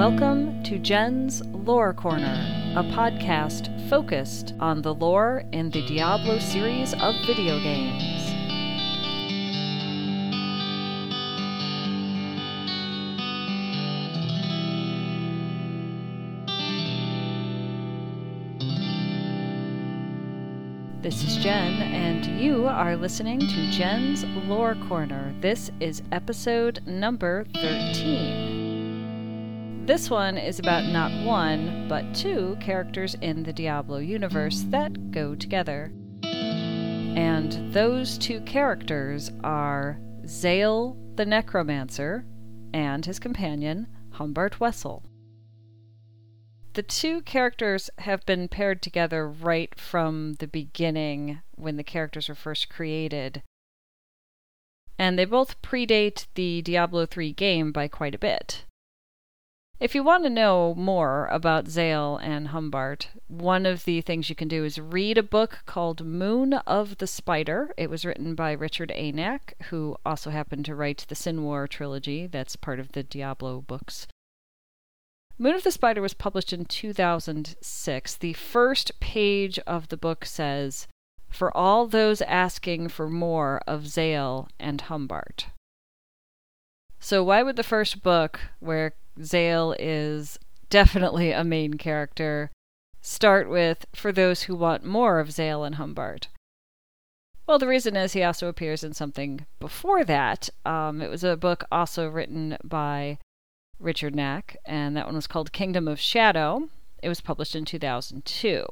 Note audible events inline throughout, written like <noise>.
Welcome to Jen's Lore Corner, a podcast focused on the lore in the Diablo series of video games. This is Jen, and you are listening to Jen's Lore Corner. This is episode number 13. This one is about not one, but two characters in the Diablo universe that go together. And those two characters are Zayl the Necromancer and his companion, Humbart Wessel the two characters have been paired together right from the beginning when the characters were first created. And they both predate the Diablo 3 game by quite a bit. If you want to know more about Zayl and Humbart, one of the things you can do is read a book called Moon of the Spider. It was written by Richard Knaak, who also happened to write the Sin War trilogy, that's part of the Diablo books. Moon of the Spider was published in 2006. The first page of the book says, For all those asking for more of Zayl and Humbart. So, why would the first book, where Zayl is definitely a main character, start with For those who want more of Zayl and Humbart? Well, the reason is he also appears in something before that. Um, it was a book also written by Richard Knaak, and that one was called Kingdom of Shadow. It was published in 2002.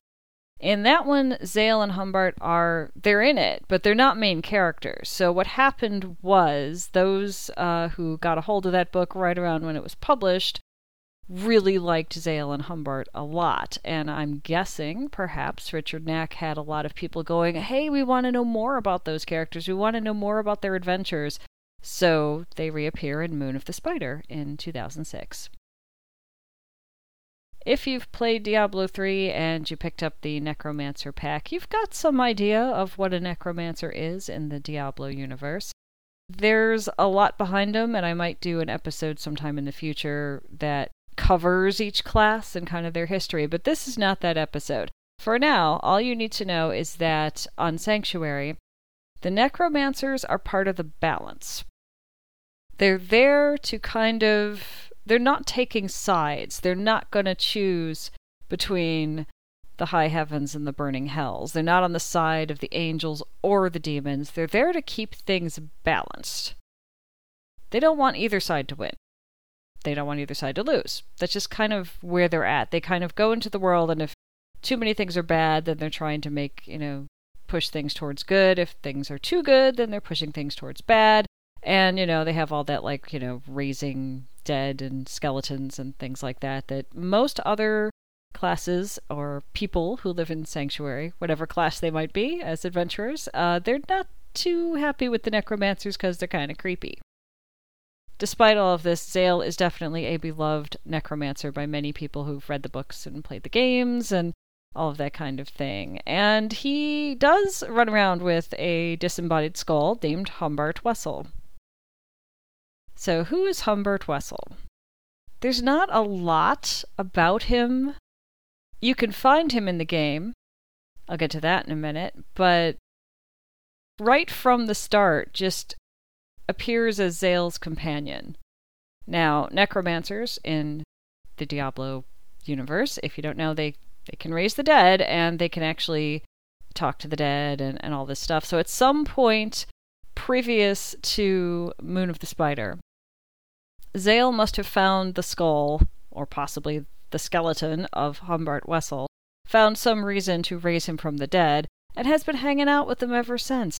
In that one, Zayl and Humbart are they're in it, but they're not main characters. So what happened was those uh, who got a hold of that book right around when it was published really liked Zayl and Humbart a lot, and I'm guessing perhaps Richard Knaak had a lot of people going, "Hey, we want to know more about those characters. We want to know more about their adventures." So they reappear in Moon of the Spider in 2006. If you've played Diablo 3 and you picked up the Necromancer pack, you've got some idea of what a Necromancer is in the Diablo universe. There's a lot behind them, and I might do an episode sometime in the future that covers each class and kind of their history, but this is not that episode. For now, all you need to know is that on Sanctuary, the necromancers are part of the balance. They're there to kind of. They're not taking sides. They're not going to choose between the high heavens and the burning hells. They're not on the side of the angels or the demons. They're there to keep things balanced. They don't want either side to win. They don't want either side to lose. That's just kind of where they're at. They kind of go into the world, and if too many things are bad, then they're trying to make, you know, push things towards good. If things are too good, then they're pushing things towards bad. And, you know, they have all that, like, you know, raising dead and skeletons and things like that, that most other classes or people who live in Sanctuary, whatever class they might be as adventurers, uh, they're not too happy with the necromancers because they're kind of creepy. Despite all of this, Zayl is definitely a beloved necromancer by many people who've read the books and played the games, and all of that kind of thing. And he does run around with a disembodied skull named Humbart Wessel. So, who is Humbart Wessel? There's not a lot about him. You can find him in the game. I'll get to that in a minute. But right from the start, just appears as Zayl's companion. Now, necromancers in the Diablo universe, if you don't know, they they can raise the dead and they can actually talk to the dead and, and all this stuff. So at some point previous to Moon of the Spider, Zayl must have found the skull, or possibly the skeleton of Humbart Wessel, found some reason to raise him from the dead, and has been hanging out with them ever since.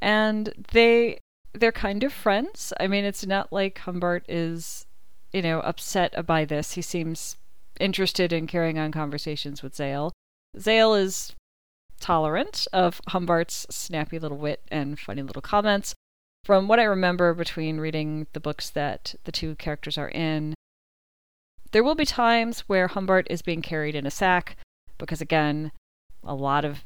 And they they're kind of friends. I mean, it's not like Humbart is, you know, upset by this. He seems interested in carrying on conversations with Zayl. Zayl is tolerant of Humbart's snappy little wit and funny little comments. From what I remember between reading the books that the two characters are in, there will be times where Humbart is being carried in a sack, because again, a lot of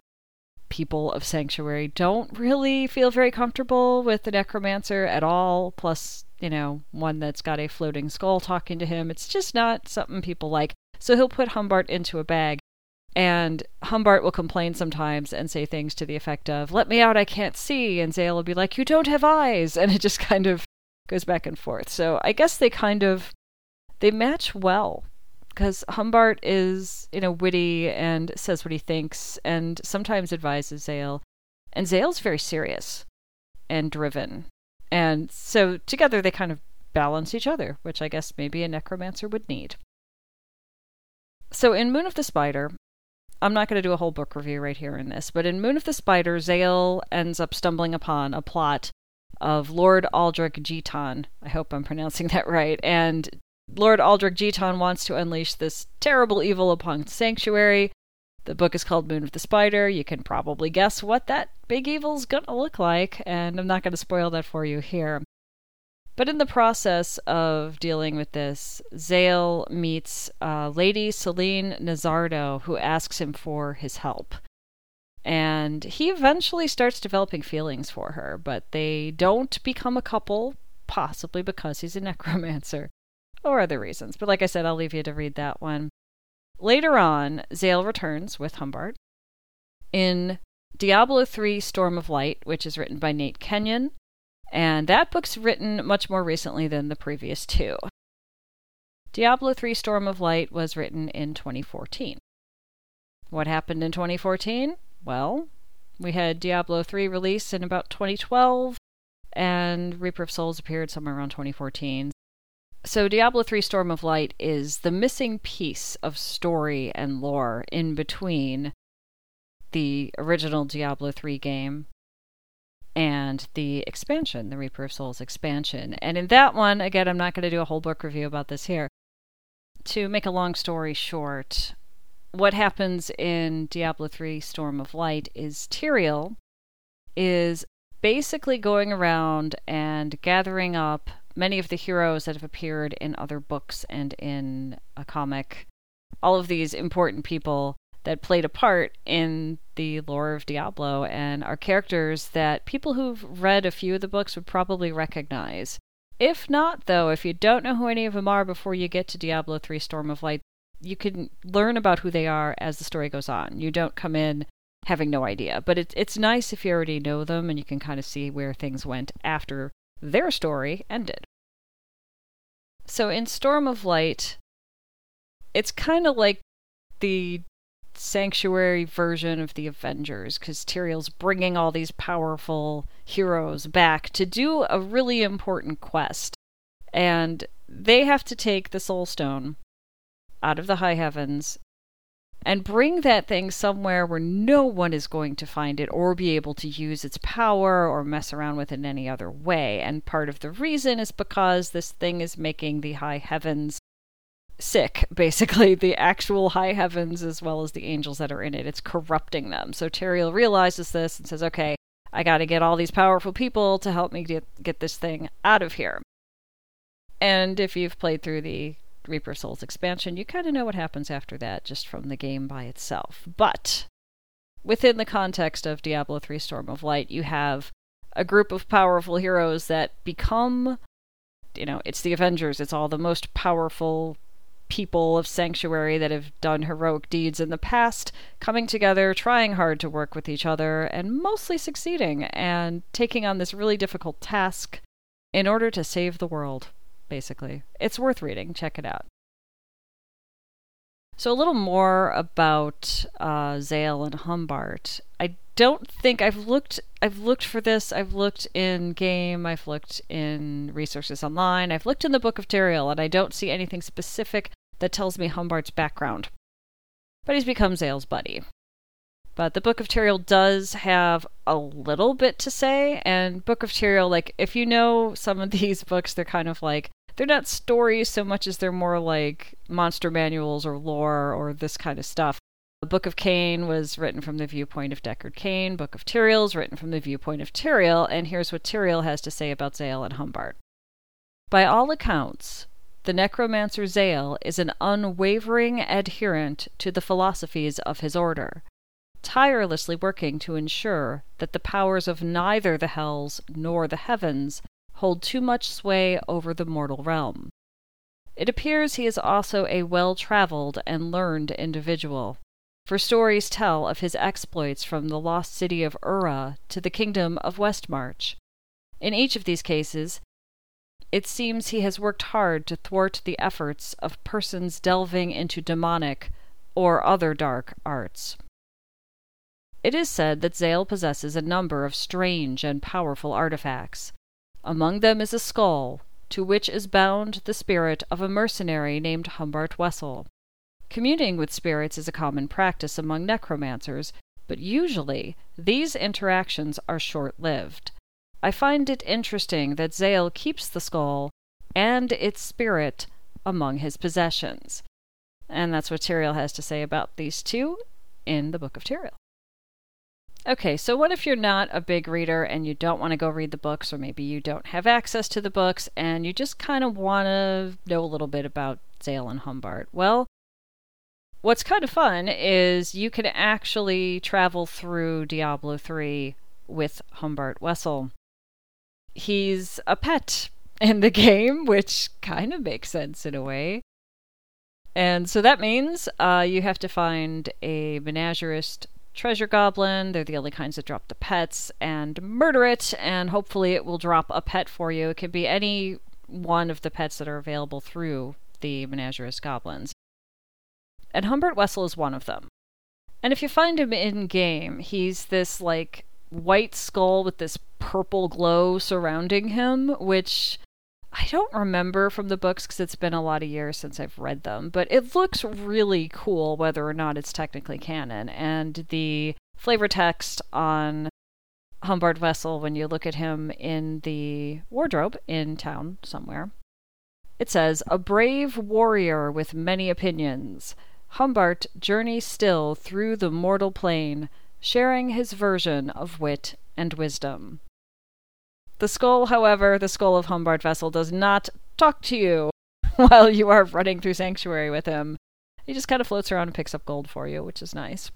people of Sanctuary don't really feel very comfortable with the necromancer at all. Plus, you know, one that's got a floating skull talking to him. It's just not something people like. So he'll put Humbart into a bag, and Humbart will complain sometimes and say things to the effect of, Let me out, I can't see. And Zayl will be like, You don't have eyes. <laughs> And it just kind of goes back and forth. So I guess they kind of they match well because Humbart is, you know, witty and says what he thinks and sometimes advises Zayl. And Zayl's very serious and driven. And so together they kind of balance each other, which I guess maybe a necromancer would need. So in Moon of the Spider, I'm not going to do a whole book review right here in this, but in Moon of the Spider, Zayl ends up stumbling upon a plot of Lord Aldric Jitan. I hope I'm pronouncing <laughs> that right. And Lord Aldric Jitan wants to unleash this terrible evil upon Sanctuary. The book is called Moon of the Spider. You can probably guess what that big evil's gonna look like, and I'm not gonna spoil that for you here. But in the process of dealing with this, Zayl meets uh, Lady Salene Nesardo, who asks him for his help. And he eventually starts developing feelings for her, but they don't become a couple, possibly because he's a <laughs> necromancer or other reasons. But like I said, I'll leave you to read that one. Later on, Zayl returns with Humbart. In Diablo 3 Storm of Light, which is written by Nate Kenyon, and that book's written much more recently than the previous two. Diablo 3 Storm of Light was written in 2014. What happened in 2014? Well, we had Diablo 3 release in about 2012, and Reaper of Souls appeared somewhere around 2014. So, Diablo 3 Storm of Light is the missing piece of story and lore in between the original Diablo 3 game and the expansion, the Reaper of Souls expansion. And in that one, again, I'm not going to do a whole book review about this here. To make a long story short, what happens in Diablo 3 Storm of Light is Tyrael is basically going around and gathering up many of the heroes that have appeared in other books and in a comic, all of these important people that played a part in the lore of Diablo and are characters that people who've read a few of the books would probably recognize. If not, though, if you don't know who any of them are before you get to Diablo 3 Storm of Light, you can learn about who they are as the story goes on. You don't come in having no idea. But it, it's nice if you already know them and you can kind of see where things went after their story ended. So in Storm of Light, it's kind of like the sanctuary version of the Avengers because Tyrael's bringing all these powerful heroes back to do a really important quest. And they have to take the Soul Stone out of the high heavens and bring that thing somewhere where no one is going to find it or be able to use its power or mess around with it in any other way. And part of the reason is because this thing is making the high heavens sick, <laughs> basically, the actual high heavens as well as the angels that are in it. It's corrupting them. So Tyrael realizes this and says, okay, I got to get all these powerful people to help me get, get this thing out of here. And if you've played through the Reaper Souls expansion, you kind of know what happens after that just from the game by itself. But within the context of Diablo 3 Storm of Light, you have a group of powerful heroes that become, you know, it's the Avengers, it's all the most powerful people of Sanctuary that have done heroic deeds in the past, coming together, trying hard to work with each other, and mostly succeeding, and taking on this really difficult task in order to save the world basically. It's worth reading. Check it out. So, a little more about uh, Zayl and Humbart. I don't think I've looked. I've looked for this. I've looked in game. I've looked in resources online. I've looked in the Book of Tyrael, and I don't see anything specific that tells me Humbart's background. But he's become Zayl's buddy. But the Book of Tyrael does have a little bit to say, and Book of Tyrael, like if you know some of <laughs> these books, they're kind of like they're not stories so much as they're more like monster manuals or lore or this kind of stuff. The Book of Cain was written from the viewpoint of Deckard Cain. Book of Tyrael is written from the viewpoint of Tyrael, and here's what Tyrael has to say about Zayl and Humbart. By all accounts, the necromancer Zayl is an unwavering adherent to the philosophies of his order, tirelessly working to ensure that the powers of neither the hells nor the heavens hold too much sway over the mortal realm. It appears he is also a well traveled and learned individual, for stories tell of his exploits from the lost city of Ureh to the kingdom of Westmarch. In each of these cases, it seems he has worked hard to thwart the efforts of persons delving into demonic or other dark arts. It is said that Zayl possesses a number of strange and powerful artifacts. Among them is a skull, to which is bound the spirit of a mercenary named Humbart Wessel. Communing with spirits is a common practice among necromancers, but usually these interactions are short lived. I find it interesting that Zayl keeps the skull and its spirit among his possessions. And that's what Tyrael has to say about these two in the Book of Tyrael. Okay, so what if you're not a big reader and you don't want to go read the books, or maybe you don't have access to the books and you just kind of want to know a little bit about Zayl and Humbart? Well, What's kind of fun is you can actually travel through Diablo 3 with Humbart Wessel. He's a pet in the <laughs> game, which kind of makes sense in a way. And so that means uh, you have to find a menagerist treasure goblin. They're the only kinds that drop the pets, and murder it, and hopefully it will drop a pet for you. It can be any one of the pets that are available through the menagerist goblins and Humbart Wessel is one of them. And if you find him in game, he's this like white skull with this purple glow surrounding him, which I don't remember from the books because it's been a lot of years since I've read them, but it looks really cool whether or not it's technically canon. And the flavor text on Humbart Wessel, when you look at him in the wardrobe in town somewhere, it says, A brave warrior with many opinions. Humbart journeys still through the mortal plane, sharing his version of wit and wisdom. The skull, however, the skull of Humbart Vessel, does not talk to you <laughs> while you are running through Sanctuary with him. He just kind of floats around and picks up gold for you, which is nice.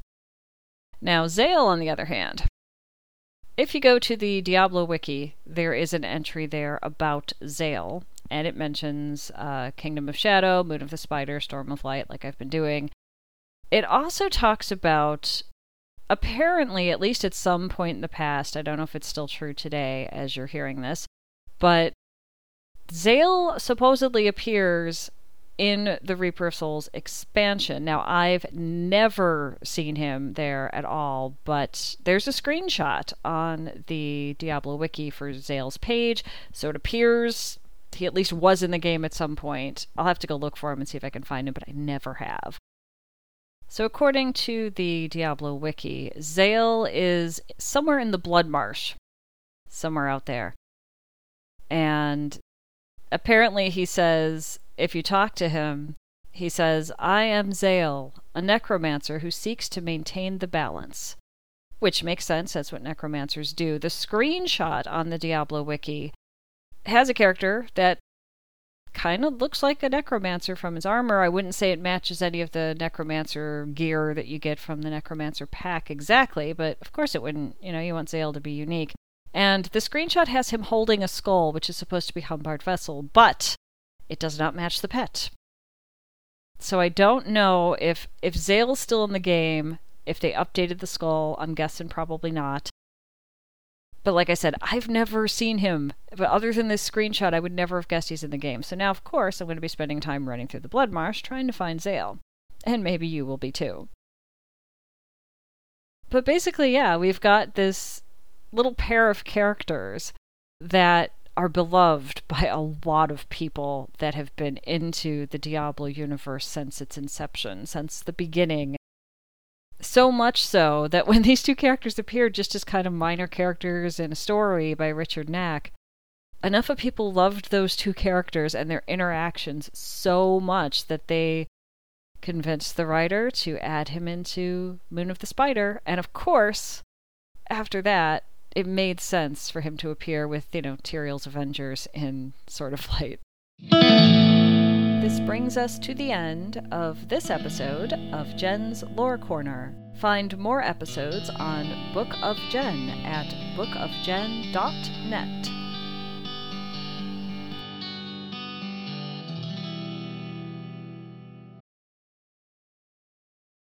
Now, Zayl, on the other hand, if you go to the Diablo wiki, there is an entry there about Zayl, and it mentions uh, Kingdom of Shadow, Moon of the Spider, Storm of Light, like I've been doing. It also talks about, apparently, at least at some point in the past, I don't know if it's still true today as you're hearing this, but Zayl supposedly appears in the Reaper of Souls expansion. Now, I've never seen him there at all, but there's a screenshot on the Diablo wiki for Zayl's page, so it appears he at least was in the game at some point. I'll have to go look for him and see if I can find him, but I never have. So, according to the Diablo wiki, Zayl is somewhere in the Blood Marsh, somewhere out there. And apparently, he says if you talk to him, he says, I am Zayl, a necromancer who seeks to maintain the balance. Which makes sense, that's what necromancers do. The screenshot on the Diablo wiki has a character that kind of looks like a necromancer from his armor. I wouldn't say it matches any of the necromancer gear that you get from the necromancer pack exactly, but of course it wouldn't. You know, you want Zayl to be unique. And the screenshot has him holding a skull, which is supposed to be Humbart Vessel, but it does not match the pet. So I don't know if if Zayl's still in the game, if they updated the skull. I'm guessing probably not. But like I said, I've never seen him. But other than this screenshot, I would never have guessed he's in the game. So now, of course, I'm going to be spending time running through the Blood Marsh trying to find Zayl. And maybe you will be too. But basically, yeah, we've got this little pair of characters that are beloved <laughs> by a lot of people that have been into the Diablo universe since its inception, since the beginning. So much so that when <laughs> these two characters appeared just as kind of minor characters in a story by Richard Knaak, enough of people loved those two characters and their interactions so much that they convinced the writer to add him into Moon of the Spider. And of course, after that, it made sense for him to appear with, you know, Tyrael's Avengers in sort of <laughs> Light. This brings us to the end of this episode of Jen's Lore Corner. Find more episodes on Book of Jen at bookofjen.net.